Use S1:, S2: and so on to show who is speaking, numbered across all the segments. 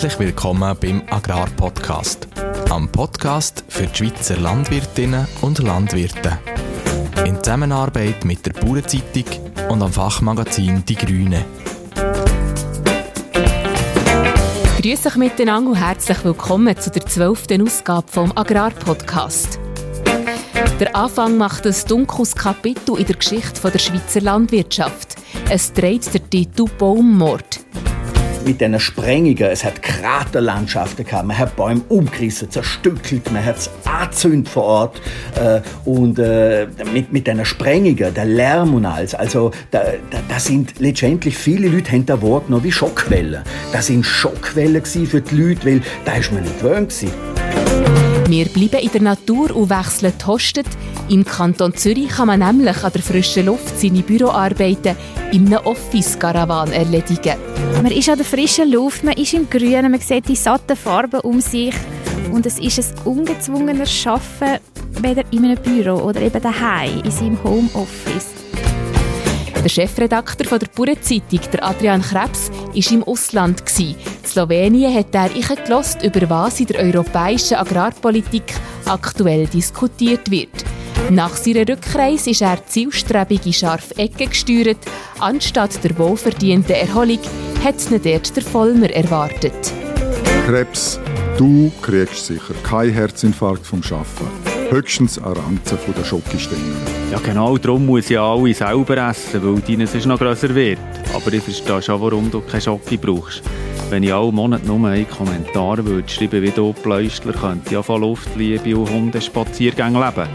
S1: Herzlich willkommen beim Agrarpodcast. Am Podcast für die Schweizer Landwirtinnen und Landwirte. In Zusammenarbeit mit der Bauernzeitung und am Fachmagazin Die Grüne.
S2: Grüß euch miteinander und herzlich willkommen zu der zwölften Ausgabe vom Agrarpodcast. Der Anfang macht ein dunkles Kapitel in der Geschichte der Schweizer Landwirtschaft. Es trägt der Titel Baummord
S3: mit diesen Sprengungen. Es hat Kraterlandschaften gehabt. Man hat Bäume umgerissen, zerstückelt, man hat es angezündet vor Ort. Äh, und äh, mit, mit diesen Sprengungen, der Lärm und alles. Also, da, da, da sind letztendlich viele Leute haben das Wort noch wie Schockwellen. Das sind Schockwellen für die Leute, weil da ist man nicht gewöhnt
S2: wir bleiben in der Natur und wechseln die Hostet. Im Kanton Zürich kann man nämlich an der frischen Luft seine Büroarbeiten in einem Office-Caravan erledigen.
S4: Man ist an der frischen Luft, man ist im Grünen, man sieht die satten Farben um sich. Und es ist ein ungezwungener Arbeiten, weder in einem Büro oder eben daheim in seinem Homeoffice.
S2: Der Chefredakteur der der Adrian Krebs, war im Ausland. In Slowenien hat er gehört, über was in der europäischen Agrarpolitik aktuell diskutiert wird. Nach seiner Rückreise ist er zielstrebig in scharfe Ecken gesteuert. Anstatt der wohlverdienten Erholung hat ihn dort der Vollmer erwartet.
S5: Krebs, du kriegst sicher keinen Herzinfarkt vom Arbeiten höchstens eine Ranze von der Schokostängel.
S6: Ja genau, darum muss ich alle selber essen, weil deines ist noch grösser wird. Aber ich verstehe schon, warum du keine Schoki brauchst. Wenn ich alle Monate nur einen Kommentar würde schreiben, wie du Pläustler, könnte ich ja von Luftliebe und Hundespaziergängen leben.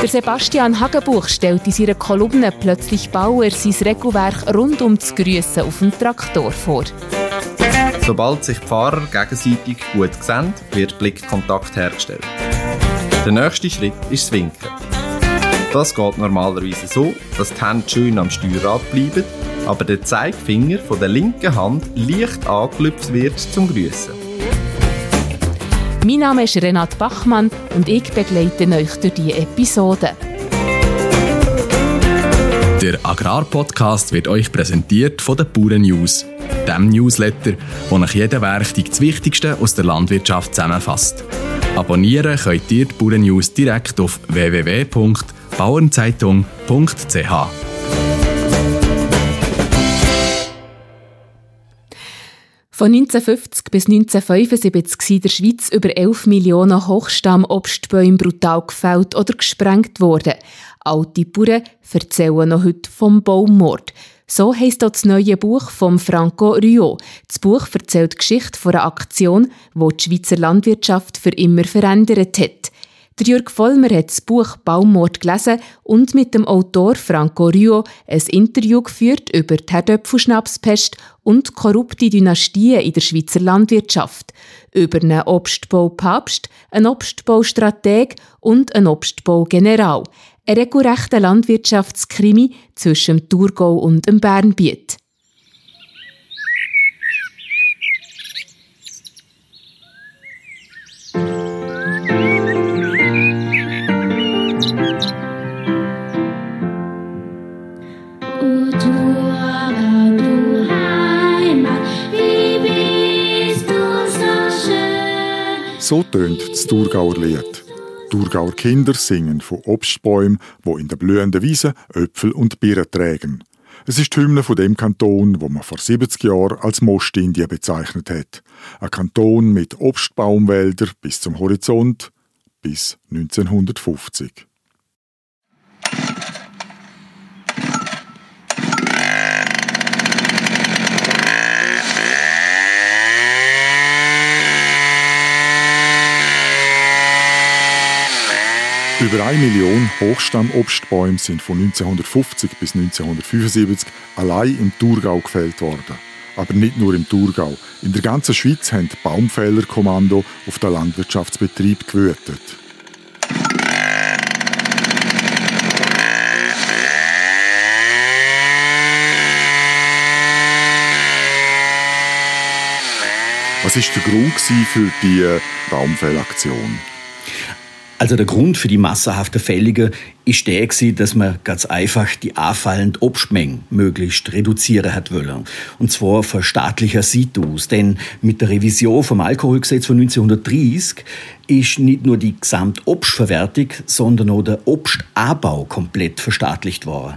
S2: Der Sebastian Hagenbuch stellt in seiner Kolumne «Plötzlich Bauer» sein Regelwerk rund um das Grüssen auf dem Traktor vor.
S7: Sobald sich die Fahrer gegenseitig gut sehen, wird Blickkontakt hergestellt. Der nächste Schritt ist das Winken. Das geht normalerweise so, dass die Hände schön am Steuerrad bleiben, aber der Zeigefinger von der linken Hand leicht angelüpft wird zum Grüßen.
S2: Mein Name ist Renat Bachmann und ich begleite euch durch diese Episode.
S1: Der Agrarpodcast wird euch präsentiert von den Bauern News, dem Newsletter, wo nach jedem Werk das Wichtigste aus der Landwirtschaft zusammenfasst. Abonnieren könnt ihr die Bauern News direkt auf www.bauernzeitung.ch.
S2: Von 1950 bis 1975 sind in der Schweiz über 11 Millionen Hochstamm-Obstbäume brutal gefällt oder gesprengt worden. Alte Bauern erzählen noch heute vom Baummord. So heisst auch das neue Buch von Franco Rio. Das Buch erzählt die Geschichte von einer Aktion, die die Schweizer Landwirtschaft für immer verändert hat. Der Jörg Vollmer hat das Buch Baumord gelesen und mit dem Autor Franco Rio ein Interview geführt über die Herdöpfelschnapspest und korrupte Dynastien in der Schweizer Landwirtschaft, über einen Obstbaupapst, einen Obstbaustrateg und einen Obstbaugeneral. Ein regelrechter Landwirtschaftskrimi zwischen dem Thurgau und dem Bernbiet.
S5: So tönt das Thurgauer Lied. Thurgauer Kinder singen von Obstbäumen, wo in der blühenden Wiese Äpfel und Birnen tragen. Es ist die Hymne von dem Kanton, wo man vor 70 Jahren als Mostindien bezeichnet hat. Ein Kanton mit Obstbaumwäldern bis zum Horizont bis 1950. Über eine Million Hochstammobstbäume sind von 1950 bis 1975 allein im Thurgau gefällt worden. Aber nicht nur im Thurgau. In der ganzen Schweiz haben die Baumfällerkommando auf den Landwirtschaftsbetrieb gewütet. Was ist der Grund für die Baumfellaktion?
S3: Also der Grund für die massenhafte Fällige ist der dass man ganz einfach die anfallende Obstmenge möglichst reduzieren hat wollen. Und zwar von staatlicher Seite aus. Denn mit der Revision vom Alkoholgesetz von 1930 ist nicht nur die Gesamtobstverwertung, sondern auch der Obstanbau komplett verstaatlicht worden.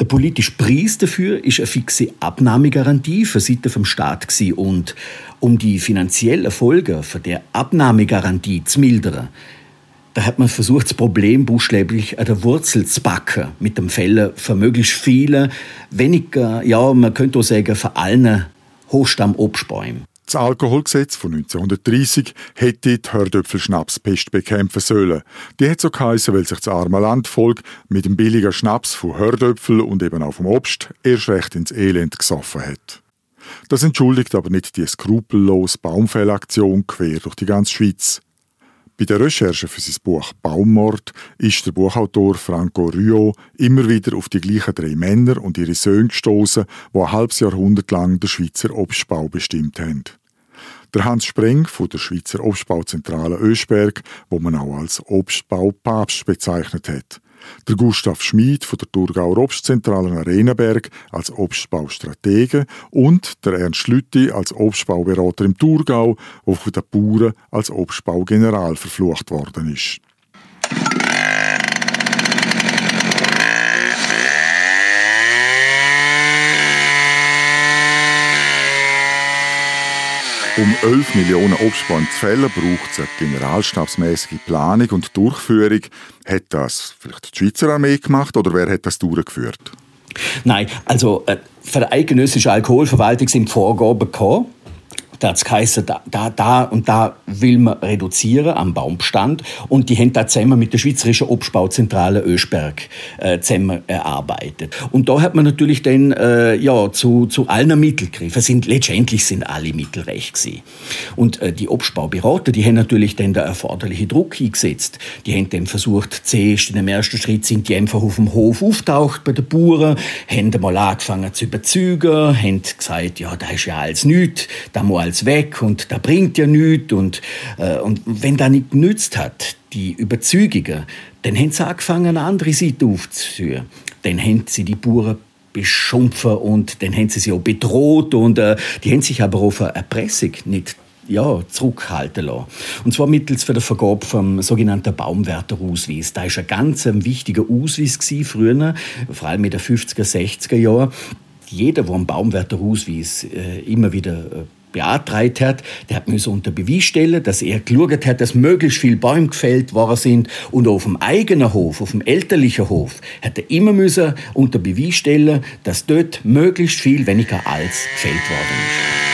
S3: Der politische Preis dafür ist eine fixe Abnahmegarantie für Seite vom Staat und um die finanziellen Folgen von der Abnahmegarantie zu mildern, da hat man versucht, das Problem buchstäblich an der Wurzel zu packen, mit dem Fällen für möglichst viele, weniger, ja, man könnte auch sagen, für allen Hochstamm-Obstbäume.
S5: Das Alkoholgesetz von 1930 hätte die Hördöpfelschnapspest bekämpfen sollen. Die hat so geheißen, weil sich das arme Landvolk mit dem billigen Schnaps von Hördöpfel und eben auch vom Obst erst recht ins Elend gesoffen hat. Das entschuldigt aber nicht die skrupellose Baumfellaktion quer durch die ganze Schweiz. Bei der Recherche für sein Buch Baummord ist der Buchautor Franco Rio immer wieder auf die gleichen drei Männer und ihre Söhne gestoßen, die ein halbes Jahrhundert lang den Schweizer Obstbau bestimmt haben. Der Hans Spreng von der Schweizer Obstbauzentrale Ösberg, wo man auch als Obstbaupapst bezeichnet hat der Gustav Schmid von der Thurgauer Obstzentrale Arenenberg als Obstbaustratege und der Ernst Lütti als Obstbauberater im Thurgau, der von den Bauern als Obstbaugeneral verflucht worden ist. Um 11 Millionen Obstbäume zu fällen, braucht es eine generalstabsmäßige Planung und Durchführung. Hat das vielleicht die Schweizer Armee gemacht oder wer hat das durchgeführt?
S3: Nein, also äh, für die eidgenössische Alkoholverwaltung sind Vorgaben gekommen da hat geheißen, da, da, da und da will man reduzieren am Baumbestand. Und die haben da zusammen mit der Schweizerischen Obstbauzentrale Ösberg äh, zusammen erarbeitet. Und da hat man natürlich dann äh, ja, zu, zu allen Mitteln gegriffen. Sind, letztendlich sind alle Mittel recht gewesen. Und äh, die Obstbauberater, die haben natürlich dann den erforderlichen Druck eingesetzt. Die haben dann versucht, zuerst in dem ersten Schritt sind die einfach auf dem Hof auftaucht bei den Bauern, haben mal angefangen zu überzeugen, haben gesagt, ja, da ist ja alles nichts, da muss als weg und da bringt ja nichts. Und, äh, und wenn da nicht genützt hat, die Überzeugungen, dann haben sie angefangen, eine andere Seite aufzuführen. Dann haben sie die Bauern beschumpfen und dann haben sie sie auch bedroht und äh, die haben sich aber auf eine Erpressung nicht ja, zurückhalten lassen. Und zwar mittels für die Vergabe vom sogenannten Baumwärterausweis. Da ist ein ganz wichtiger Ausweis gewesen, früher, vor allem in den 50er, 60er Jahren. Jeder, der einen Baumwärterausweis äh, immer wieder äh, beantragt hat, der hat müssen unter Beweis stellen, dass er geschaut hat, dass möglichst viele Bäume gefällt worden sind und auf dem eigenen Hof, auf dem elterlichen Hof, hat er immer müssen unter Beweis stellen, dass dort möglichst viel weniger als gefällt worden ist.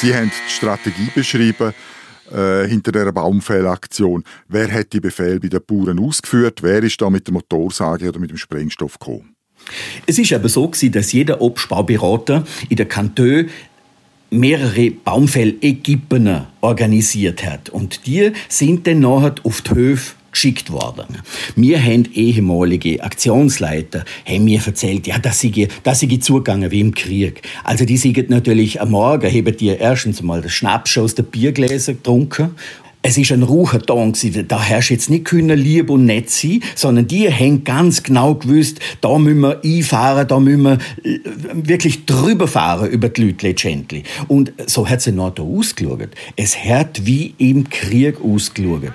S5: Sie haben die Strategie beschrieben, äh, hinter der Baumfellaktion. Wer hat die Befehl bei den Bauern ausgeführt? Wer ist da mit der Motorsage oder mit dem Sprengstoff gekommen?
S3: Es ist aber so dass jeder Obstbauberater in der Kanton mehrere Baumfellequipen organisiert hat. Und die sind dann nachher auf die Höfe geschickt worden. Mir haben ehemalige Aktionsleiter haben mir erzählt, ja, dass sie, dass sie zugegangen wie im Krieg. Also die sind natürlich am Morgen, haben die erstens mal das Schnaps aus den Biergläsern getrunken es ist ein ruhiger Ton Da herrscht jetzt nicht können lieb und nett sein, sondern die haben ganz genau gewusst, da müssen wir einfahren, da müssen wir äh, wirklich drüber fahren über die Leute letztendlich. Und so hat es noch da ausgeschaut. Es hat wie im Krieg ausgeschaut.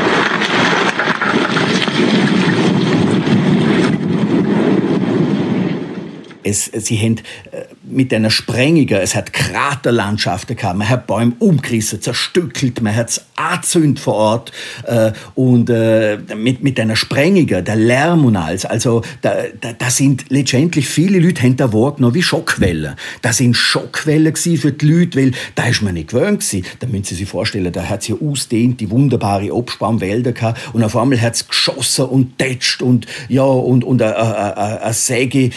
S3: Es, sie haben äh, mit einer Sprengiger, es hat Kraterlandschaften gehabt, man hat Bäume umgerissen, zerstückelt, man hat es angezündet vor Ort äh, und äh, mit, mit einer Sprengiger, der Lärm und alles, also da, da, da sind letztendlich viele Leute haben da wahrgenommen wie Schockwellen. Das sind Schockwellen für die Leute, weil da ist man nicht gewöhnt gewesen. Da müssen Sie sich vorstellen, da hat es ja ausdehnt, die wunderbare Obstbaumwälder gehabt und auf einmal hat es geschossen und tätscht und ja und, und ein, ein, ein Säge,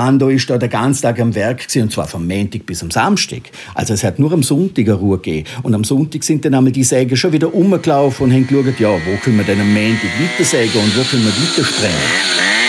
S3: Sägekommando ist da der ganze Tag am Werk gewesen, und zwar vom Montag bis am Samstag. Also es hat nur am Sonntag eine Ruhe gegeben. Und am Sonntag sind dann einmal die Säge schon wieder umgelaufen und haben geschaut, ja, wo können wir denn am Montag weitersägen und wo können wir weitersprengen.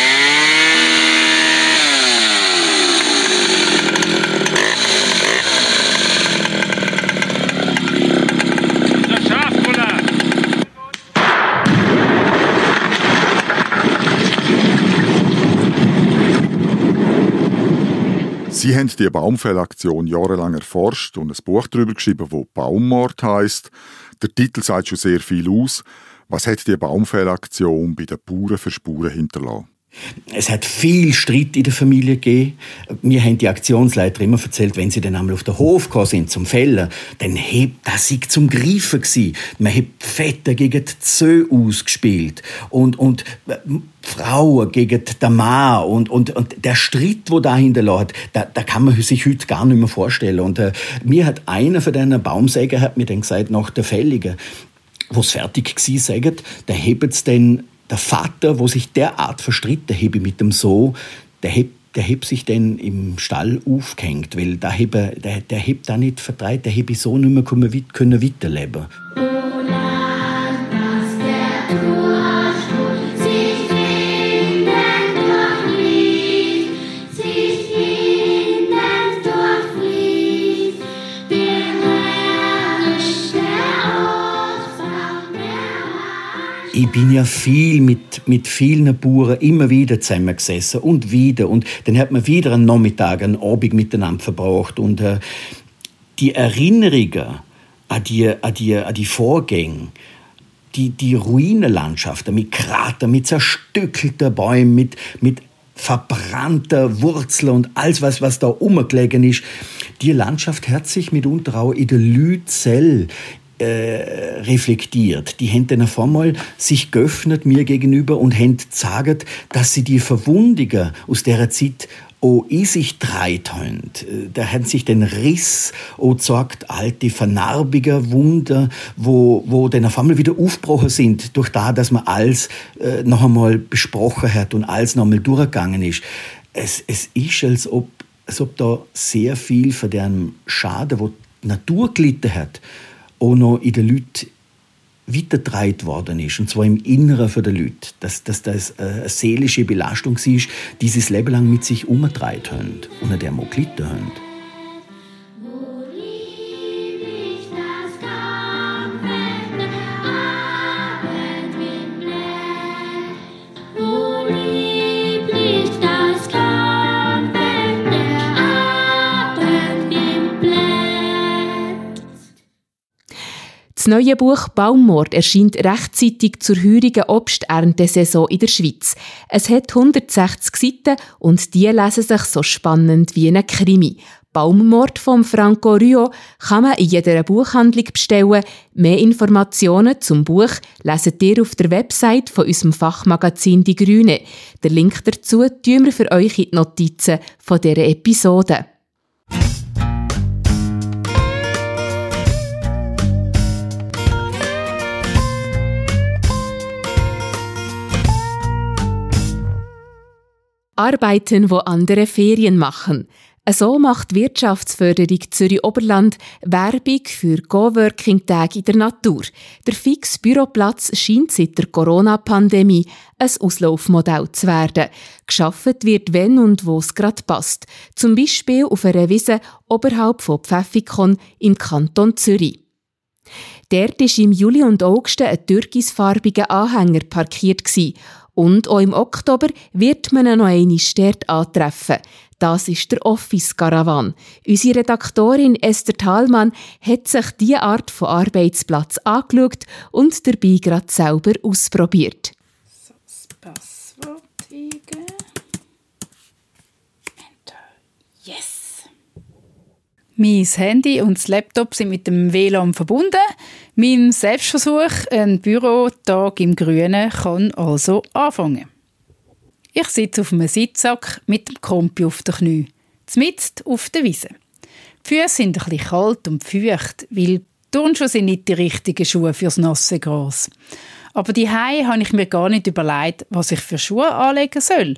S5: Sie haben die Baumfellaktion jahrelang erforscht und ein Buch darüber geschrieben, wo Baummord heißt. Der Titel sagt schon sehr viel aus. Was hat die Baumfellaktion bei den Bauern für Spuren hinterlassen?
S3: Es hat viel Streit in der Familie gegeben. Mir haben die Aktionsleiter immer erzählt, wenn sie dann einmal auf den Hof gekommen sind zum Fällen, dann hebt das sich zum Greifen gewesen. Man hat Väter gegen die Zöhe ausgespielt und und äh, Frauen gegen den Mann und, und, und der Streit, wo dahinter lag, da, da kann man sich heute gar nicht mehr vorstellen. Und äh, mir hat einer von diesen Baumsäger hat mir dann gesagt, nach der Fälligen, wo es fertig gsi sagt, da hebt es dann der Vater, wo sich derart verstritt, der hebe mit dem so, der hebt der heb sich dann im Stall aufgehängt, weil der hebe, der, der hebt da nicht vertreibt, der hebe so nicht mehr können, können weiterleben. Bin ja viel mit, mit vielen Bauern immer wieder zusammengesessen und wieder. Und dann hat man wieder einen Nachmittag, einen Abend miteinander verbracht. Und äh, die Erinnerungen an die, an die, an die Vorgänge, die, die Ruinenlandschaften mit Kratern, mit zerstückelten Bäumen, mit, mit verbrannter Wurzeln und alles, was, was da umgelegen ist. Die Landschaft hat sich mitunter auch in der Lüzell äh, reflektiert. Die haben dann auf einmal sich geöffnet mir gegenüber und haben gesagt, dass sie die Verwundungen aus der Zeit auch in sich dreit. Äh, da haben sich den Riss auch gesagt, alte vernarbige Wunder, wo, wo dann auf einmal wieder aufgebrochen sind, durch da, dass man alles äh, noch einmal besprochen hat und alles noch einmal durchgegangen ist. Es, es ist, als ob, als ob da sehr viel von dem Schaden, wo die Natur gelitten hat, auch noch in den Leuten weitergetragen worden ist, und zwar im Inneren der Leute, dass, dass das eine seelische Belastung war, die sie das Leben lang mit sich umgetragen haben und an der wir gelitten haben.
S2: Das neue Buch Baummord erscheint rechtzeitig zur heurigen Obsterntesaison in der Schweiz. Es hat 160 Seiten und die lesen sich so spannend wie ein Krimi. Baummord von Franco Rio kann man in jeder Buchhandlung bestellen. Mehr Informationen zum Buch leset ihr auf der Website von unserem Fachmagazin Die Grüne. Der Link dazu tun wir für euch in die Notizen von dieser Episode. Arbeiten, wo andere Ferien machen. So macht Wirtschaftsförderung Zürich-Oberland Werbung für Coworking-Tage in der Natur. Der fix Büroplatz scheint seit der Corona-Pandemie ein Auslaufmodell zu werden. Geschaffen wird, wenn und wo es gerade passt. Zum Beispiel auf einer Wiese oberhalb von Pfäffikon im Kanton Zürich. Dort war im Juli und August ein türkisfarbiger Anhänger parkiert. Und auch im Oktober wird man ihn noch einmal dort antreffen. Das ist der Office Caravan. Unsere Redaktorin Esther Thalmann hat sich diese Art von Arbeitsplatz angeschaut und dabei gerade selber ausprobiert.
S8: So, das Passwort eingeben. Yes! Mein Handy und das Laptop sind mit dem WLAN verbunden. Mein Selbstversuch, ein Bürotag im Grünen, kann also anfangen. Ich sitze auf einem Sitzsack mit dem Kompi auf den Knie, mitten auf der Wiese. Die Füße sind ein bisschen kalt und feucht, weil Turnschuhe sind nicht die richtigen Schuhe fürs nasse Gras. Aber die habe ich mir gar nicht überlegt, was ich für Schuhe anlegen soll.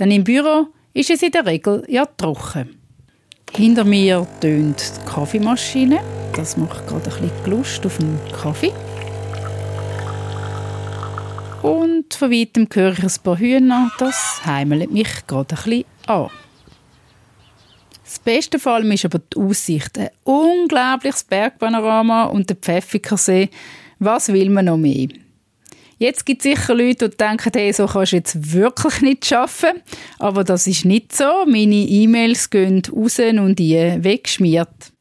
S8: Denn im Büro ist es in der Regel ja trocken. Hinter mir tönt die Kaffeemaschine. Das macht gerade ein bisschen Lust auf einen Kaffee. Und von weitem höre ich ein paar Hühner. Das heimelt mich gerade ein bisschen an. Das beste vor allem ist aber die Aussicht. Ein unglaubliches Bergpanorama und der Pfäffikersee. Was will man noch mehr? Jetzt gibt es sicher Leute, die denken, hey, so kannst du jetzt wirklich nicht arbeiten. Aber das ist nicht so. Meine E-Mails gehen raus und die weggeschmiert.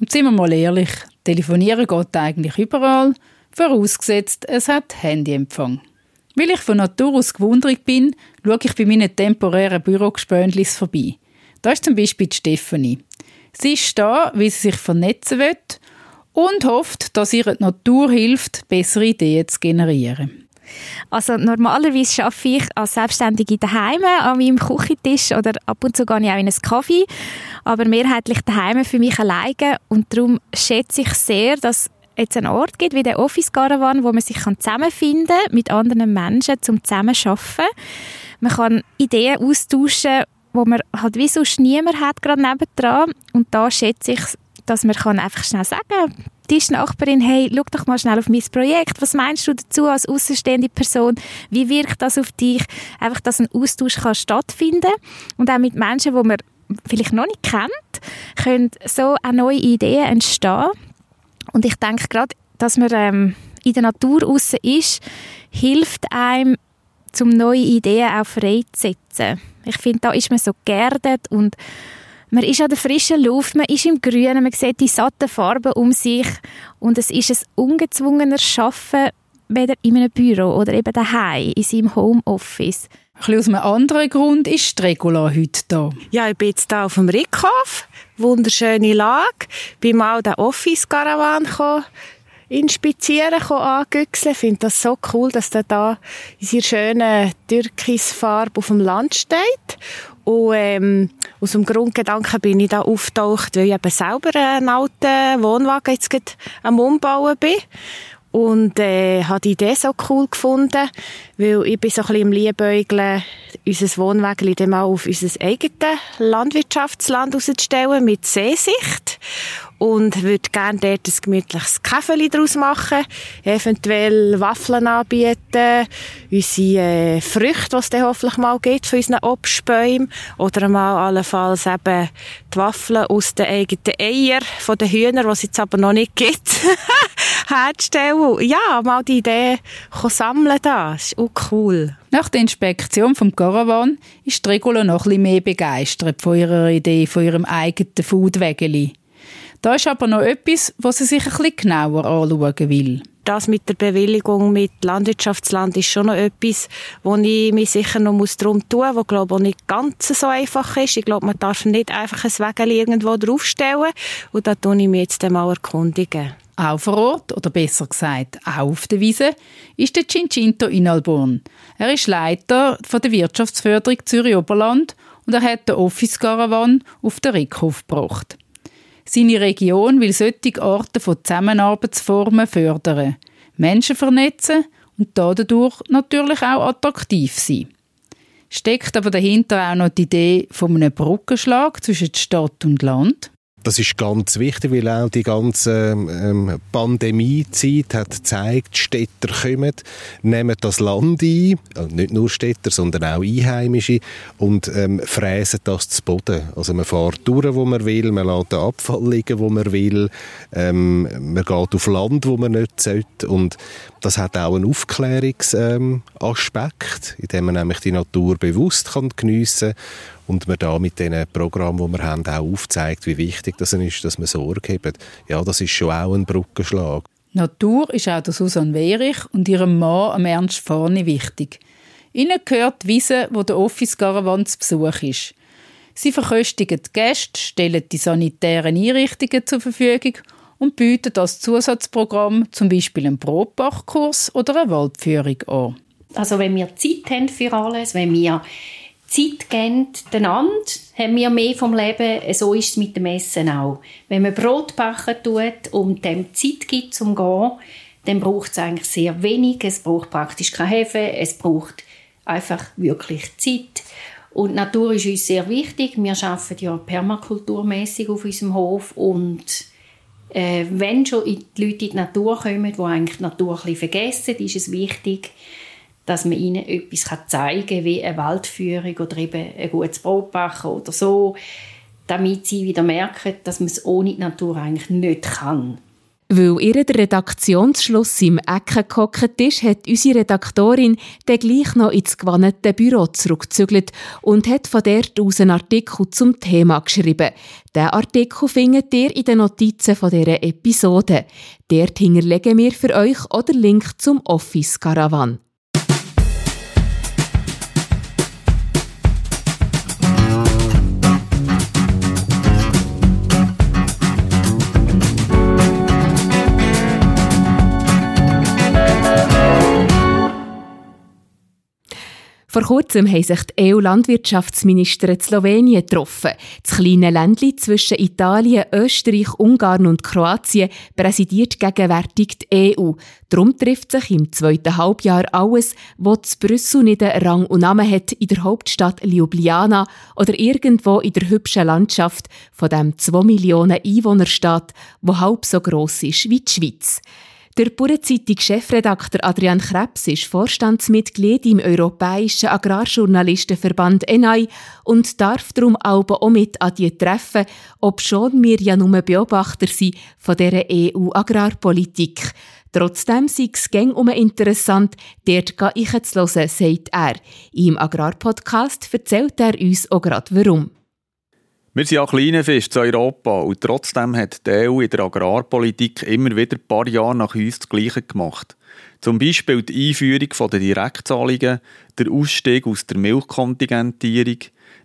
S8: Und sind wir mal ehrlich, telefonieren geht eigentlich überall, vorausgesetzt, es hat Handyempfang. Weil ich von Natur aus gewundert bin, schaue ich bei meinen temporären Bürogespönlis vorbei. Da ist zum Beispiel die Stefanie. Sie ist da, weil sie sich vernetzen will und hofft, dass ihr die Natur hilft, bessere Ideen zu generieren.
S4: Also normalerweise arbeite ich als Selbstständige daheim an meinem Küchentisch oder ab und zu gehe ich auch in einen Kaffee, aber mehrheitlich daheim für mich alleine und darum schätze ich sehr, dass jetzt einen Ort gibt wie der Office Caravan, wo man sich zusammenfinden kann mit anderen Menschen zum Zusammenarbeiten. Man kann Ideen austauschen, wo man halt wie sonst niemand hat gerade nebendran und da schätze ich, dass man kann einfach schnell sagen Tischnachbarin, hey, schau doch mal schnell auf mein Projekt. Was meinst du dazu als außenstehende Person? Wie wirkt das auf dich? Einfach, dass ein Austausch kann stattfinden und auch mit Menschen, die man vielleicht noch nicht kennt, können so auch neue Ideen entstehen. Und ich denke gerade, dass man ähm, in der Natur raus ist, hilft einem, um neue Ideen auch freizusetzen. Ich finde, da ist man so geerdet und man ist an der frischen Luft, man ist im Grünen, man sieht die satten Farben um sich und es ist ein ungezwungener Schaffen, weder in einem Büro oder eben daheim in seinem Homeoffice.
S8: Ein aus einem anderen Grund ist Regula heute da.
S9: Ja, ich bin jetzt hier auf dem Rickhof. Wunderschöne Lage. Bin mal den Office-Caravan inspizieren, angüchseln. Ich finde das so cool, dass der da in seiner schönen Türkisfarbe auf dem Land steht. Und ähm, aus dem Grundgedanken bin ich da auftaucht, weil ich eben selber einen alten Wohnwagen jetzt am Umbauen bin. Und äh, habe die Idee so cool gefunden, weil ich bin so ein bisschen im Liebäugeln, unser Wohnwagen dann mal auf unser eigenes Landwirtschaftsland rauszustellen mit Seesicht. Und würde gerne dort ein gemütliches Kaffee daraus machen, eventuell Waffeln anbieten, unsere äh, Früchte, die es dann hoffentlich mal gibt von unseren Obstbäumen. Oder mal allenfalls eben die Waffeln aus den eigenen Eiern von den Hühnern, die es jetzt aber noch nicht gibt, herzustellen. Ja, mal die Idee sammeln da, das ist auch cool.
S8: Nach der Inspektion vom Caravan ist Regula noch ein bisschen mehr begeistert von ihrer Idee, von ihrem eigenen Foodwägeli. Da ist aber noch etwas, was sie sich ein bisschen genauer anschauen will.
S9: Das mit der Bewilligung mit Landwirtschaftsland ist schon noch etwas, wo ich mich sicher noch darum tun muss, wo glaube ich nicht ganz so einfach ist. Ich glaube, man darf nicht einfach ein Wägel irgendwo draufstellen und da tue ich mich jetzt einmal erkundigen.
S8: Auch vor Ort, oder besser gesagt, auch auf der Wiese, ist der Cincinto Inalborn. Er ist Leiter von der Wirtschaftsförderung Zürich-Oberland und er hat den Office Caravan auf den Rickhof gebracht. Seine Region will solche Arten von Zusammenarbeitsformen fördern, Menschen vernetzen und dadurch natürlich auch attraktiv sein. Steckt aber dahinter auch noch die Idee von einem Brückenschlag zwischen Stadt und Land?
S10: Das ist ganz wichtig, weil auch die ganze ähm, Pandemiezeit hat gezeigt, Städter kommen, nehmen das Land ein, also nicht nur Städter, sondern auch Einheimische und ähm, fräsen das zu Boden. Also man fährt durch, wo man will, man lässt den Abfall liegen, wo man will, ähm, man geht auf Land, wo man nicht sollte und das hat auch einen Aufklärungsaspekt, ähm, indem man nämlich die Natur bewusst kann geniessen und man da mit den Programmen, die wir haben, auch aufzeigt, wie wichtig das ist, dass man Sorge hat. Ja, das ist schon auch ein Brückenschlag.
S8: Natur ist auch der Susanne Wehrich und ihrem Mann am Ernst Fahne wichtig. Ihnen gehört die Wiese, wo der Office Caravan zu Besuch ist. Sie verköstigen die Gäste, stellen die sanitären Einrichtungen zur Verfügung und bieten das Zusatzprogramm zum Beispiel einen Brotbachkurs oder eine Waldführung an.
S11: Also wenn wir Zeit haben für alles, wenn wir Zeit geben einander, haben wir mehr vom Leben. So ist es mit dem Essen auch. Wenn man Brot backen tut und dem Zeit gibt zum Gehen, dann braucht es eigentlich sehr wenig. Es braucht praktisch keine Hefe. Es braucht einfach wirklich Zeit. Und Natur ist uns sehr wichtig. Wir arbeiten ja permakulturmäßig auf unserem Hof und äh, wenn schon die Leute in die Natur kommen, die eigentlich die Natur ein bisschen vergessen, ist es wichtig, dass man ihnen etwas zeigen kann, wie eine Waldführung oder eben ein gutes Brotbacken oder so, damit sie wieder merken, dass man es ohne die Natur eigentlich nicht kann.
S2: Weil ihr der Redaktionsschluss im Ecken gehockt ist, hat unsere Redaktorin dann gleich noch ins gewannete Büro zurückgezügelt und hat von dort aus einen Artikel zum Thema geschrieben. Den Artikel findet ihr in den Notizen von dieser Episode. Dort hinterlegen wir für euch auch den Link zum Office Caravan. Vor kurzem haben sich die EU-Landwirtschaftsminister in Slowenien getroffen. Das kleine Ländchen zwischen Italien, Österreich, Ungarn und Kroatien präsidiert gegenwärtig die EU. Darum trifft sich im zweiten Halbjahr alles, was Brüssel nicht einen Rang und Namen hat, in der Hauptstadt Ljubljana oder irgendwo in der hübschen Landschaft von dem 2 Millionen Einwohnerstaat, wo halb so gross ist wie die Schweiz. Der Bauernzeitung-Chefredakteur Adrian Krebs ist Vorstandsmitglied im Europäischen Agrarjournalistenverband ENAI und darf darum auch mit an die Treffen, obschon wir ja nur Beobachter sind von dieser EU-Agrarpolitik. Trotzdem sei es gäng um interessant, dort zu hören, sagt er. Im Agrarpodcast erzählt er uns auch gerade warum.
S6: Wir sind ja kleine Fisch zu Europa und trotzdem hat die EU in der Agrarpolitik immer wieder ein paar Jahre nach uns das Gleiche gemacht. Zum Beispiel die Einführung der Direktzahlungen, der Ausstieg aus der Milchkontingentierung,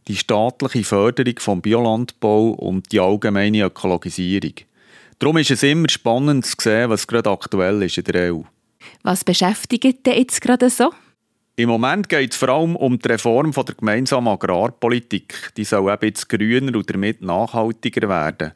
S6: die staatliche Förderung vom Biolandbau und die allgemeine Ökologisierung. Darum ist es immer spannend zu sehen, was gerade aktuell ist in der EU.
S2: Was beschäftigt dich jetzt gerade so?
S6: Im Moment geht es vor allem um die Reform der gemeinsamen Agrarpolitik. Die soll eben jetzt grüner und damit nachhaltiger werden.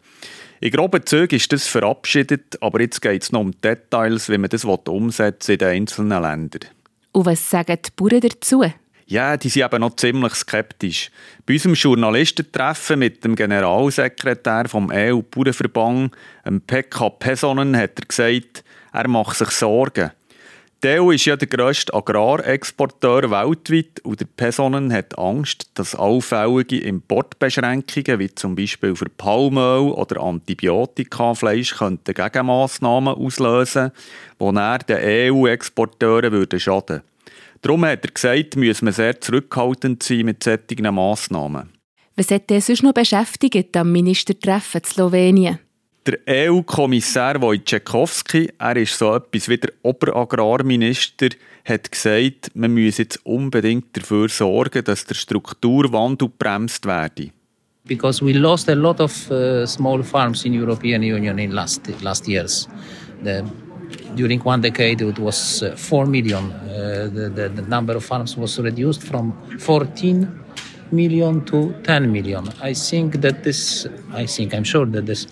S6: In groben Zügen ist das verabschiedet, aber jetzt geht es noch um Details, wie man das umsetzen in den einzelnen Ländern.
S2: Und was sagen die Bauern dazu?
S6: Ja, die sind eben noch ziemlich skeptisch. Bei unserem Journalistentreffen mit dem Generalsekretär vom EU-Bauernverband, Pekka Pesonen, hat er gesagt, er macht sich Sorgen. Die EU ist ja der grösste Agrarexporteur weltweit und der Personen hat Angst, dass allfällige Importbeschränkungen, wie zum Beispiel für Palmöl oder Antibiotikafleisch, könnten Gegenmassnahmen auslösen, die näher den EU-Exporteuren würden schaden Darum hat er gesagt, müssen wir sehr zurückhaltend sein mit solchen Massnahmen.
S2: Was hat er sonst noch beschäftigt am Ministertreffen in Slowenien?
S6: Der EU-Kommissar Wojciechowski, er ist so etwas wie der Oberagrarminister, hat gesagt, man müsse jetzt unbedingt dafür sorgen, dass der Strukturwandel bremst werde.
S12: Because we lost a lot of uh, small farms in European Union in last last years. The, during one decade it was uh, 4 million. Uh, the, the, the number of farms was reduced from 14 million to 10 million. I think that this, I think, I'm sure that this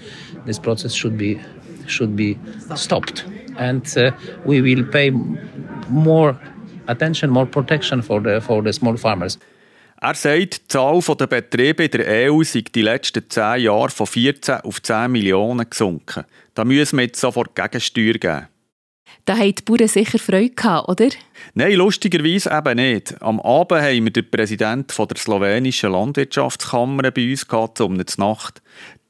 S12: this process should be should be stopped, and uh, we will pay more attention, more protection for the for the small farmers.
S6: Er sagt, die Zahl der Betriebe in der EU sei die letzten zehn Jahre von 14 auf 10 Millionen gesunken. Da müssen wir jetzt sofort Gegensteuer geben.
S2: Da haben die Bauern sicher Freude gehabt, oder?
S6: Nein, lustigerweise eben nicht. Am Abend haben wir den Präsidenten der slowenischen Landwirtschaftskammer bei uns gehabt, um die Nacht.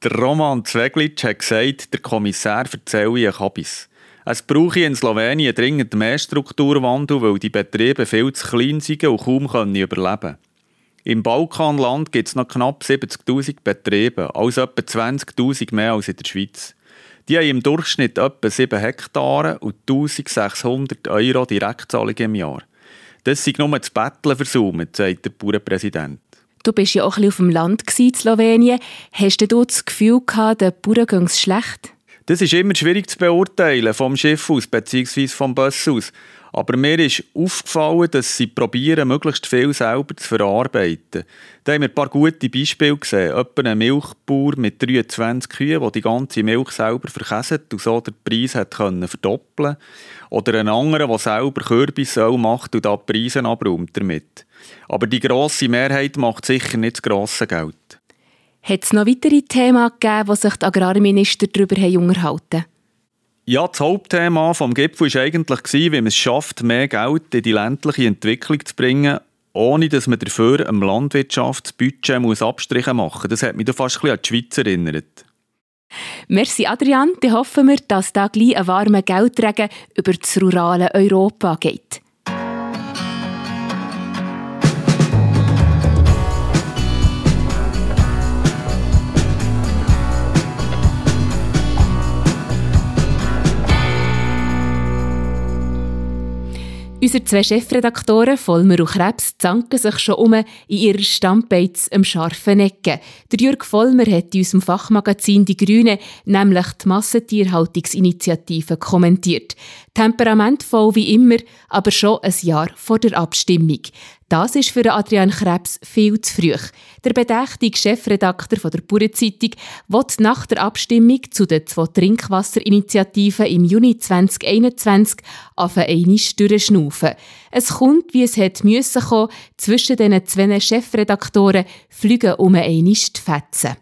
S6: Der Roman Zweglic hat gesagt, der Kommissar erzähle ich Kabis. Es brauche in Slowenien dringend mehr Strukturwandel, weil die Betriebe viel zu klein sind und kaum können überleben Im Balkanland gibt es noch knapp 70'000 Betriebe, also etwa 20'000 mehr als in der Schweiz. Die haben im Durchschnitt etwa 7 Hektare und 1600 Euro Direktzahlung im Jahr. Das sind nur das Betteln versucht, sagt der Bauernpräsident.
S2: Du bist ja auch ein bisschen auf dem Land in Slowenien. Hast du das Gefühl gehabt, den Bauern ging es schlecht?
S6: Das ist immer schwierig zu beurteilen, vom Schiff aus bzw. vom Bus aus. Aber mir ist aufgefallen, dass sie probieren, möglichst viel selber zu verarbeiten. Da haben wir ein paar gute Beispiele gesehen. Etwa ein Milchbauer mit 23 Kühen, der die ganze Milch selber verkäset und so den Preis hat können verdoppeln Oder ein anderer, der selber Kürbisse macht und da die Preise abräumt damit. Aber die grosse Mehrheit macht sicher nicht das grosse Geld.
S2: Hat es noch weitere Themen gegeben, wo sich die Agrarminister darüber unterhalten
S6: ja, das Hauptthema des Gipfels war eigentlich, wie man es schafft, mehr Geld in die ländliche Entwicklung zu bringen, ohne dass man dafür einem Landwirtschaftsbudget Abstriche machen muss. Das hat mich fast ein bisschen an die Schweiz erinnert.
S2: Merci Adrian, dann hoffen wir, dass da gleich ein warmer Geldregen über das rurale Europa geht. Unsere zwei Chefredaktoren, Vollmer und Krebs, zanken sich schon um in ihrer Stammbeiz am scharfen Ecken. Der Jürg Vollmer hat in unserem Fachmagazin «Die Grüne» nämlich die Massentierhaltungsinitiative kommentiert. Temperamentvoll wie immer, aber schon ein Jahr vor der Abstimmung. Das ist für Adrian Krebs viel zu früh. Der bedächtige Chefredakteur von der Bauernzeitung wird nach der Abstimmung zu den zwei Trinkwasserinitiativen im Juni 2021 auf einmal durchschnaufen. Es kommt, wie es hätte müssen kommen, zwischen diesen zwei Chefredaktoren fliegen um die Fetzen.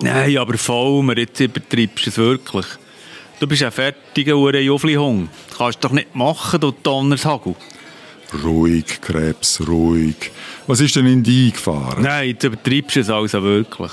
S6: Nein, aber voll, jetzt übertreibst du es wirklich. Du bist ein fertiger Uhrenjufli-Hung. Das kannst du doch nicht machen, du Donnershagel.
S5: Ruhig, Krebs, ruhig. Was ist denn in dich gefahren?
S6: Nein, jetzt übertreibst du es also wirklich.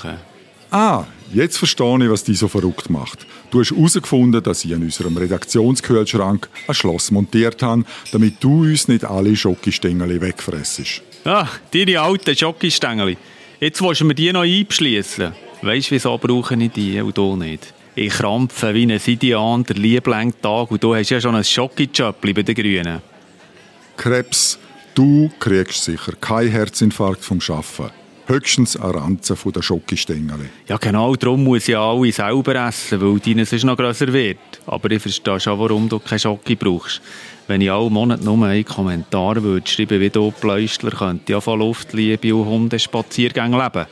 S5: Ah, jetzt verstehe ich, was dich so verrückt macht. Du hast herausgefunden, dass ich an unserem Redaktionskühlschrank ein Schloss montiert habe, damit du uns nicht alle Schokostängel wegfressest.
S6: Ah, deine alten Schokostängel. Jetzt willst du mir die noch einschließen. Weißt du, wieso brauche ich die und du nicht? Ich krampfe wie ein Sidian der lieblang Tag und du hast ja schon ein Schokichöppli bei den Grünen.
S5: Krebs, du kriegst sicher keinen Herzinfarkt vom Schaffen. Höchstens eine Ranze von den Schokistängel.
S6: Ja genau, darum muss ich alle selber essen, weil deines ist noch grösser wird. Aber ich verstehe schon, warum du keine Schoki brauchst. Wenn ich alle Monate nur einen Kommentar würde schreiben, wie du Pläustler, könnte ja von Luftliebe und Hundespaziergängen leben.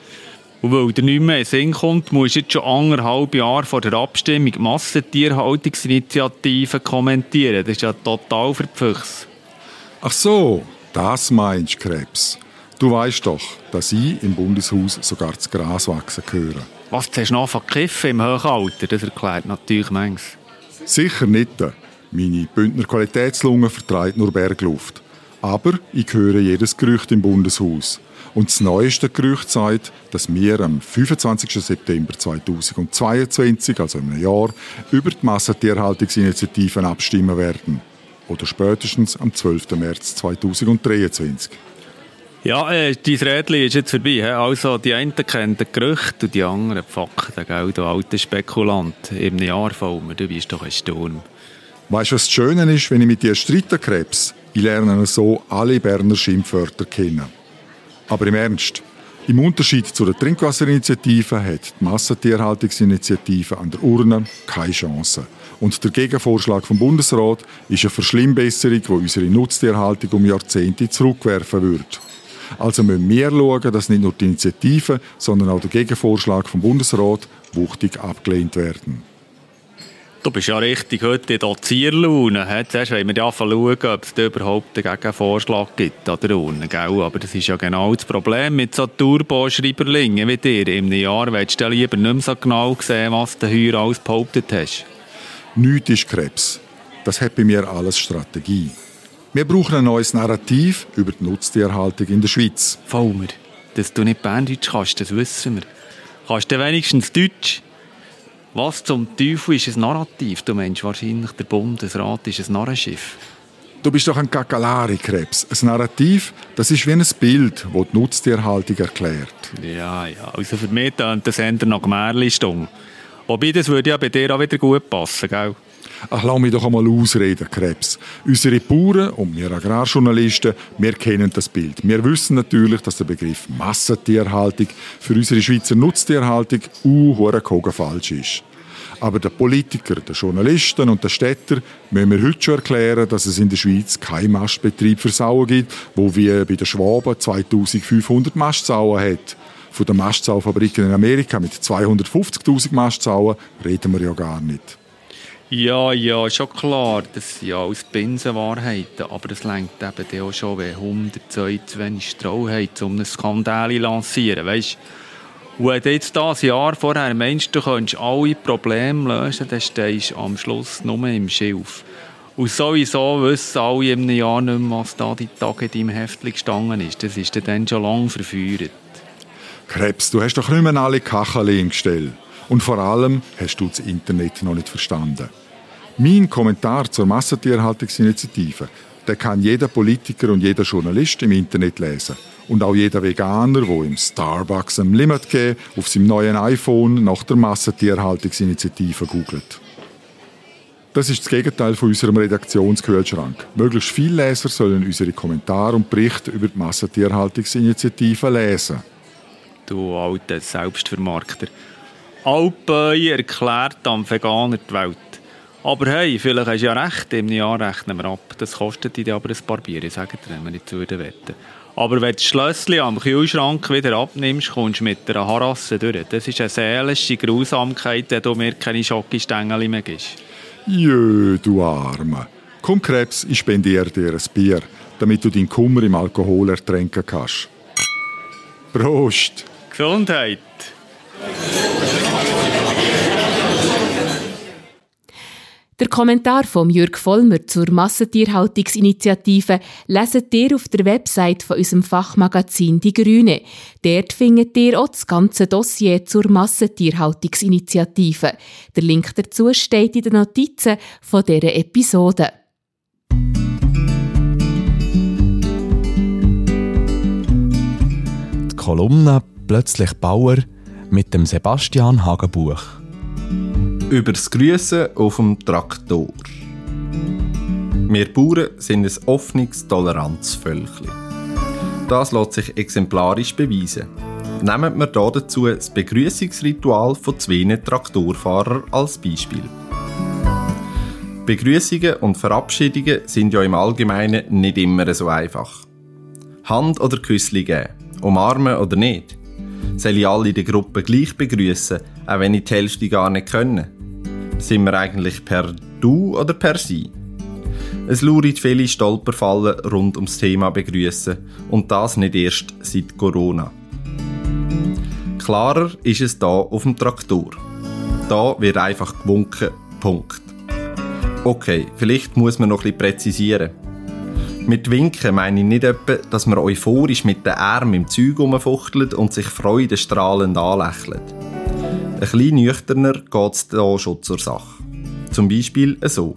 S6: Und weil dir nicht mehr in Sinn kommt, musst du jetzt schon anderthalb Jahre vor der Abstimmung Massentierhaltungsinitiative kommentieren. Das ist ja total für
S5: Ach so, das meinst du, Krebs. Du weißt doch, dass ich im Bundeshaus sogar das Gras wachsen höre.
S6: Was, du hast noch verkiffen im Hochalter? Das erklärt natürlich manches.
S5: Sicher nicht. Meine Bündner Qualitätslunge vertreibt nur Bergluft. Aber ich höre jedes Gerücht im Bundeshaus. Und das neueste Gerücht sagt, dass wir am 25. September 2022, also in einem Jahr, über die Massentierhaltungsinitiativen abstimmen werden. Oder spätestens am 12. März 2023.
S6: Ja, äh, dein Rädchen ist jetzt vorbei. He? Also, die einen kennen das Gerücht und die anderen fucken, gell, du alter Spekulant. Im Jahr fallen du bist doch ein Sturm.
S5: Weißt du, was das Schöne ist, wenn ich mit dir streite, Krebs? Ich lerne so alle Berner Schimpfwörter kennen. Aber im Ernst, im Unterschied zu der Trinkwasserinitiative hat die Massentierhaltungsinitiative an der Urne keine Chance. Und der Gegenvorschlag vom Bundesrat ist eine Verschlimmbesserung, die unsere Nutztierhaltung um Jahrzehnte zurückwerfen wird. Also müssen wir schauen, dass nicht nur die Initiative, sondern auch der Gegenvorschlag vom Bundesrat wuchtig abgelehnt werden.
S6: Du bist ja richtig heute in Dozierlaune. Zuerst wollen wir ja schauen, ob es da überhaupt einen Gegenvorschlag gibt an der Urne. Gell? Aber das ist ja genau das Problem mit so Turbo-Schreiberlingen wie dir. Im Jahr willst du lieber nicht mehr so genau sehen, was du heuer alles behauptet hast.
S5: Nichts ist Krebs. Das hat bei mir alles Strategie. Wir brauchen ein neues Narrativ über die Nutztierhaltung in der Schweiz.
S6: Vollmer, dass du nicht Berndeutsch kannst, das wissen wir. Kannst du wenigstens Deutsch? Was zum Teufel ist ein Narrativ? Du meinst wahrscheinlich, der Bundesrat ist ein Narrenschiff.
S5: Du bist doch ein Kakalari-Krebs. Ein Narrativ, das ist wie ein Bild, das die Nutztierhaltung erklärt.
S6: Ja, ja. Also für mich tönt das eher nach Märlistung. Wobei, das würde ja bei dir auch wieder gut passen, gell?
S5: Ach, lass mich doch einmal ausreden, Krebs. Unsere Bauern und wir Agrarjournalisten, wir kennen das Bild. Wir wissen natürlich, dass der Begriff Massentierhaltung für unsere Schweizer Nutztierhaltung uh, falsch ist. Aber den Politiker, den Journalisten und den Städter müssen wir heute schon erklären, dass es in der Schweiz keinen Mastbetrieb für Sauen gibt, wo wie bei den Schwaben 2500 Mastsauen hat. Von den Mastsaufabriken in Amerika mit 250.000 Mastsauen reden wir ja gar nicht.
S6: Ja, ja, schon klar, das sind ja alles Binsenwahrheiten, aber es lenkt eben auch schon, wenn 100 zu wenig Stroh haben, um einen Skandal zu lancieren, weißt Und wenn du jetzt das Jahr vorher meinst, du könntest alle Probleme lösen, dann stehst du am Schluss nur im Schilf. Und sowieso wissen alle im Jahr nicht mehr, was da die Tage in deinem Heftchen gestanden ist. Das ist dann schon lange verfeuert.
S5: Krebs, du hast doch nicht mehr alle Kacheln im Gestell. Und vor allem hast du das Internet noch nicht verstanden. Mein Kommentar zur Massentierhaltungsinitiative, den kann jeder Politiker und jeder Journalist im Internet lesen. Und auch jeder Veganer, der im Starbucks am Limit geben, auf seinem neuen iPhone nach der Massentierhaltungsinitiative googelt. Das ist das Gegenteil von unserem Redaktionskühlschrank. Möglichst viele Leser sollen unsere Kommentare und Berichte über die Massentierhaltungsinitiative lesen.
S6: Du alter Selbstvermarkter. Alpöi erklärt am Veganer die Welt. Aber hey, vielleicht hast du ja recht, im Jahr rechnen wir ab. Das kostet dir aber ein paar Bier, ich sage dir, wenn wir nicht würden wetten. Aber wenn du das Schlösschen am Kühlschrank wieder abnimmst, kommst du mit einer Harasse durch. Das ist eine seelische Grausamkeit, wenn du mir keine Schokostängel mehr gibst.
S5: Jö, du Arme. Komm, Krebs, ich spendiere dir ein Bier, damit du deinen Kummer im Alkohol ertränken kannst. Prost!
S6: Gesundheit!
S2: Der Kommentar von Jürg Vollmer zur Massentierhaltungsinitiative leset ihr auf der Website von unserem Fachmagazin Die Grüne. Dort findet ihr auch das ganze Dossier zur Massentierhaltungsinitiative. Der Link dazu steht in den Notizen von dieser Episode.
S1: Die Kolumne «Plötzlich Bauer» mit dem Sebastian Hagenbuch.
S7: Über das Grüssen auf dem Traktor. Wir Bauern sind ein offenes Toleranzvölkchen. Das lässt sich exemplarisch beweisen. Nehmen wir dazu das Begrüßungsritual von zwei Traktorfahrern als Beispiel. Begrüßungen und Verabschiedungen sind ja im Allgemeinen nicht immer so einfach. Hand oder Küssli geben, umarmen oder nicht. Soll ich alle in der Gruppe gleich begrüßen, auch wenn ich die Hälfte gar nicht können? Sind wir eigentlich per Du oder per Sie? Es lauert viele Stolperfallen rund ums Thema Begrüßen und das nicht erst seit Corona. Klarer ist es da auf dem Traktor. Da wird einfach gewunken, Punkt. Okay, vielleicht muss man noch bisschen präzisieren. Mit Winken meine ich nicht etwa, dass man euphorisch mit den Armen im Zeug rumfuchtelt und sich freudestrahlend anlächelt. Ein bisschen nüchterner geht es hier schon zur Sache. Zum Beispiel so.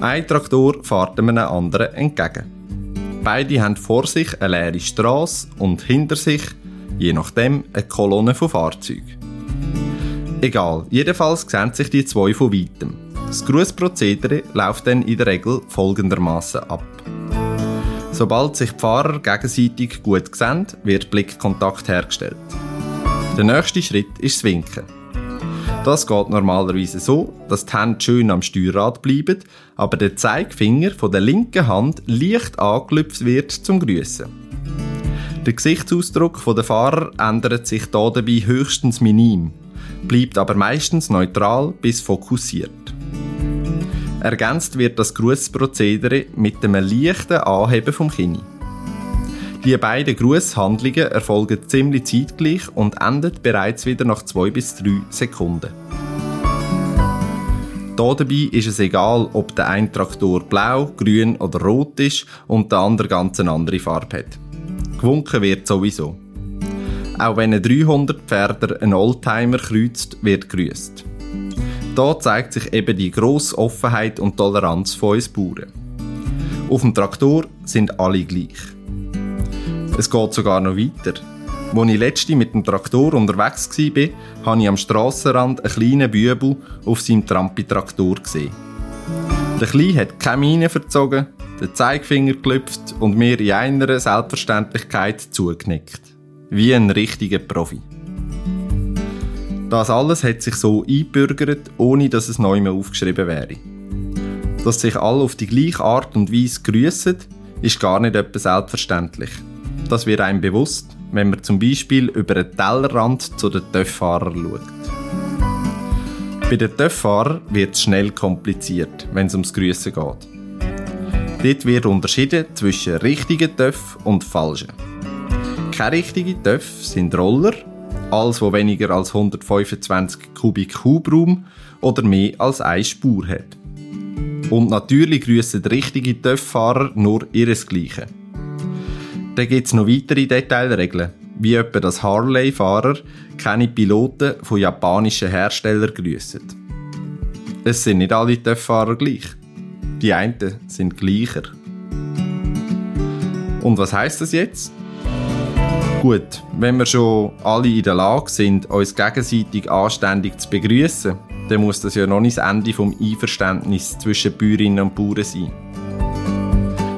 S7: Ein Traktor fährt einem anderen entgegen. Beide haben vor sich eine leere Straße und hinter sich, je nachdem, eine Kolonne von Fahrzeugen. Egal, jedenfalls sehen sich die zwei von weitem. Das Grußprozedere läuft dann in der Regel folgendermaßen ab. Sobald sich die Fahrer gegenseitig gut sehen, wird Blickkontakt hergestellt. Der nächste Schritt ist das Winken. Das geht normalerweise so, dass die Hände schön am Steuerrad bleiben, aber der Zeigefinger von der linken Hand leicht angelüpft wird zum Grüßen. Der Gesichtsausdruck der Fahrer ändert sich dabei höchstens minim, bleibt aber meistens neutral bis fokussiert. Ergänzt wird das Grußprozedere mit einem leichten Anheben vom Kinn. Die beiden Grußhandlungen erfolgen ziemlich zeitgleich und enden bereits wieder nach zwei bis drei Sekunden. Dabei ist es egal, ob der eine Traktor blau, grün oder rot ist und der andere ganz eine andere Farbe hat. Gewunken wird sowieso. Auch wenn ein 300 Pferder einen Oldtimer kreuzt, wird grüßt. Da zeigt sich eben die grosse Offenheit und Toleranz von uns Bauern. Auf dem Traktor sind alle gleich. Es geht sogar noch weiter. Als ich letzte mit dem Traktor unterwegs war, habe ich am Strassenrand einen kleinen Bübel auf seinem Trampi-Traktor gesehen. Der Kleine hat keine Miene verzogen, den Zeigefinger geklüpft und mir in einer Selbstverständlichkeit zugenickt. Wie ein richtiger Profi. Das alles hat sich so einbürgert, ohne dass es neu mehr aufgeschrieben wäre. Dass sich alle auf die gleiche Art und Weise grüßen, ist gar nicht etwas selbstverständlich. Das wird einem bewusst, wenn man zum Beispiel über den Tellerrand zu den Töfffahrern schaut. Bei den Töfffahrern wird es schnell kompliziert, wenn es ums Grüßen geht. Dort wird unterschieden zwischen richtigen Töff und falschen. Keine richtigen Töff sind Roller was weniger als 125 Kubik Hubraum oder mehr als eine Spur hat. Und natürlich grüßen richtige TÜV-Fahrer nur ihresgleichen. Dann gibt es noch weitere Detailregeln, wie etwa dass Harley-Fahrer keine Piloten von japanischen Herstellern grüßen. Es sind nicht alle TÜV-Fahrer gleich. Die einen sind gleicher. Und was heißt das jetzt? Gut, wenn wir schon alle in der Lage sind, uns gegenseitig anständig zu begrüßen, dann muss das ja noch nicht das Ende vom Einverständnis zwischen Bäuerinnen und Bauern sein.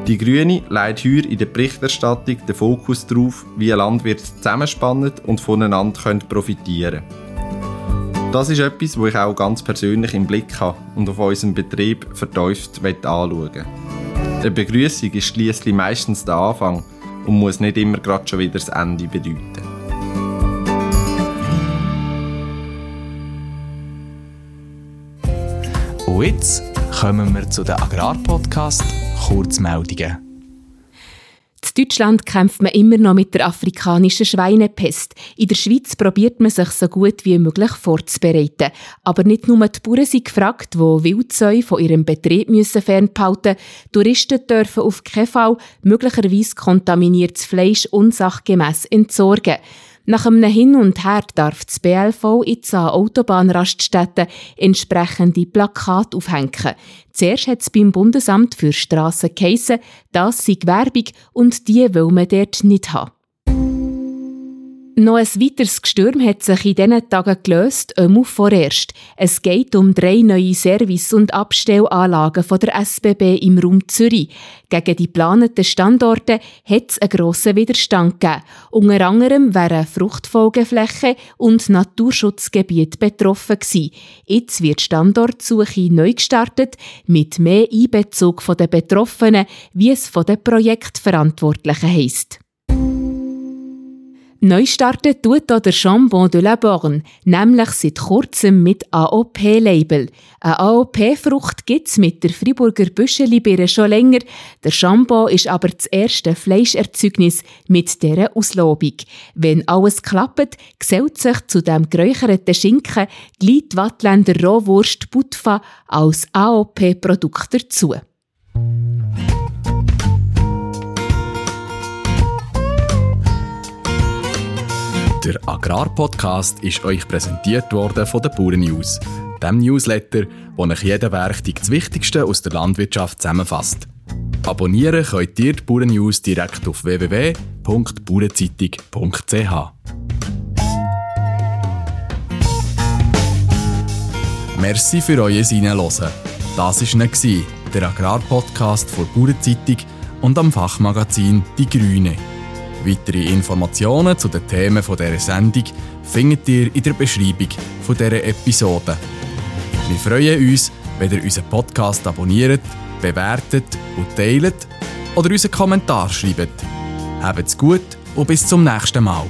S7: Die Grüne legt heute in der Berichterstattung den Fokus darauf, wie Landwirte zusammenspannen und voneinander profitieren können. Das ist etwas, was ich auch ganz persönlich im Blick habe und auf unserem Betrieb vertieft anschauen Eine Begrüßung ist schließlich meistens der Anfang und muss nicht immer gerade schon wieder das Ende bedeuten.
S1: Und jetzt kommen wir zu den Agrarpodcast Kurzmeldungen.
S2: In Deutschland kämpft man immer noch mit der afrikanischen Schweinepest. In der Schweiz probiert man sich so gut wie möglich vorzubereiten. Aber nicht nur die Bauern sind gefragt, die Wildsäue von ihrem Betrieb müssen fernhalten müssen. Touristen dürfen auf keinen Fall möglicherweise kontaminiertes Fleisch unsachgemäss entsorgen. Nach einem Hin und Her darf das BLV jetzt an Autobahnraststätten entsprechende Plakate aufhängen. Zuerst hat es beim Bundesamt für Strassen geheissen, das sei Werbung und die will man dort nicht haben. Noch ein weiteres Gestürm hat sich in diesen Tagen gelöst, einmal vorerst. Es geht um drei neue Service- und Abstellanlagen von der SBB im Raum Zürich. Gegen die geplanten Standorte hat es einen grossen Widerstand gegeben. Unter anderem wären Fruchtfolgeflächen und Naturschutzgebiete betroffen gewesen. Jetzt wird Standortsuche neu gestartet, mit mehr Einbezug der Betroffenen, wie es von den Projektverantwortlichen heisst. Neu starten tut auch der Chambon de la Borne, nämlich seit kurzem mit AOP-Label. Eine AOP-Frucht gibt es mit der Friburger Büschelibirne schon länger. Der Chambon ist aber das erste Fleischerzeugnis mit dieser Auslobung. Wenn alles klappt, gesellt sich zu dem geräucherten Schinken die Wattländer Rohwurst Butfa als AOP-Produkt dazu.
S1: Der Agrarpodcast ist euch präsentiert worden von der Bauern News, dem Newsletter, wo euch jeden Werktag das Wichtigste aus der Landwirtschaft zusammenfasst. Abonnieren könnt ihr die Bauern News direkt auf www.bauernzeitung.ch. Merci für euer Hineinhören. Das war der Agrarpodcast von Bauernzeitung und am Fachmagazin Die Grüne. Weitere Informationen zu den Themen dieser Sendung findet ihr in der Beschreibung dieser Episode. Wir freuen uns, wenn ihr unseren Podcast abonniert, bewertet und teilt oder unseren Kommentar schreibt. Habt's gut und bis zum nächsten Mal.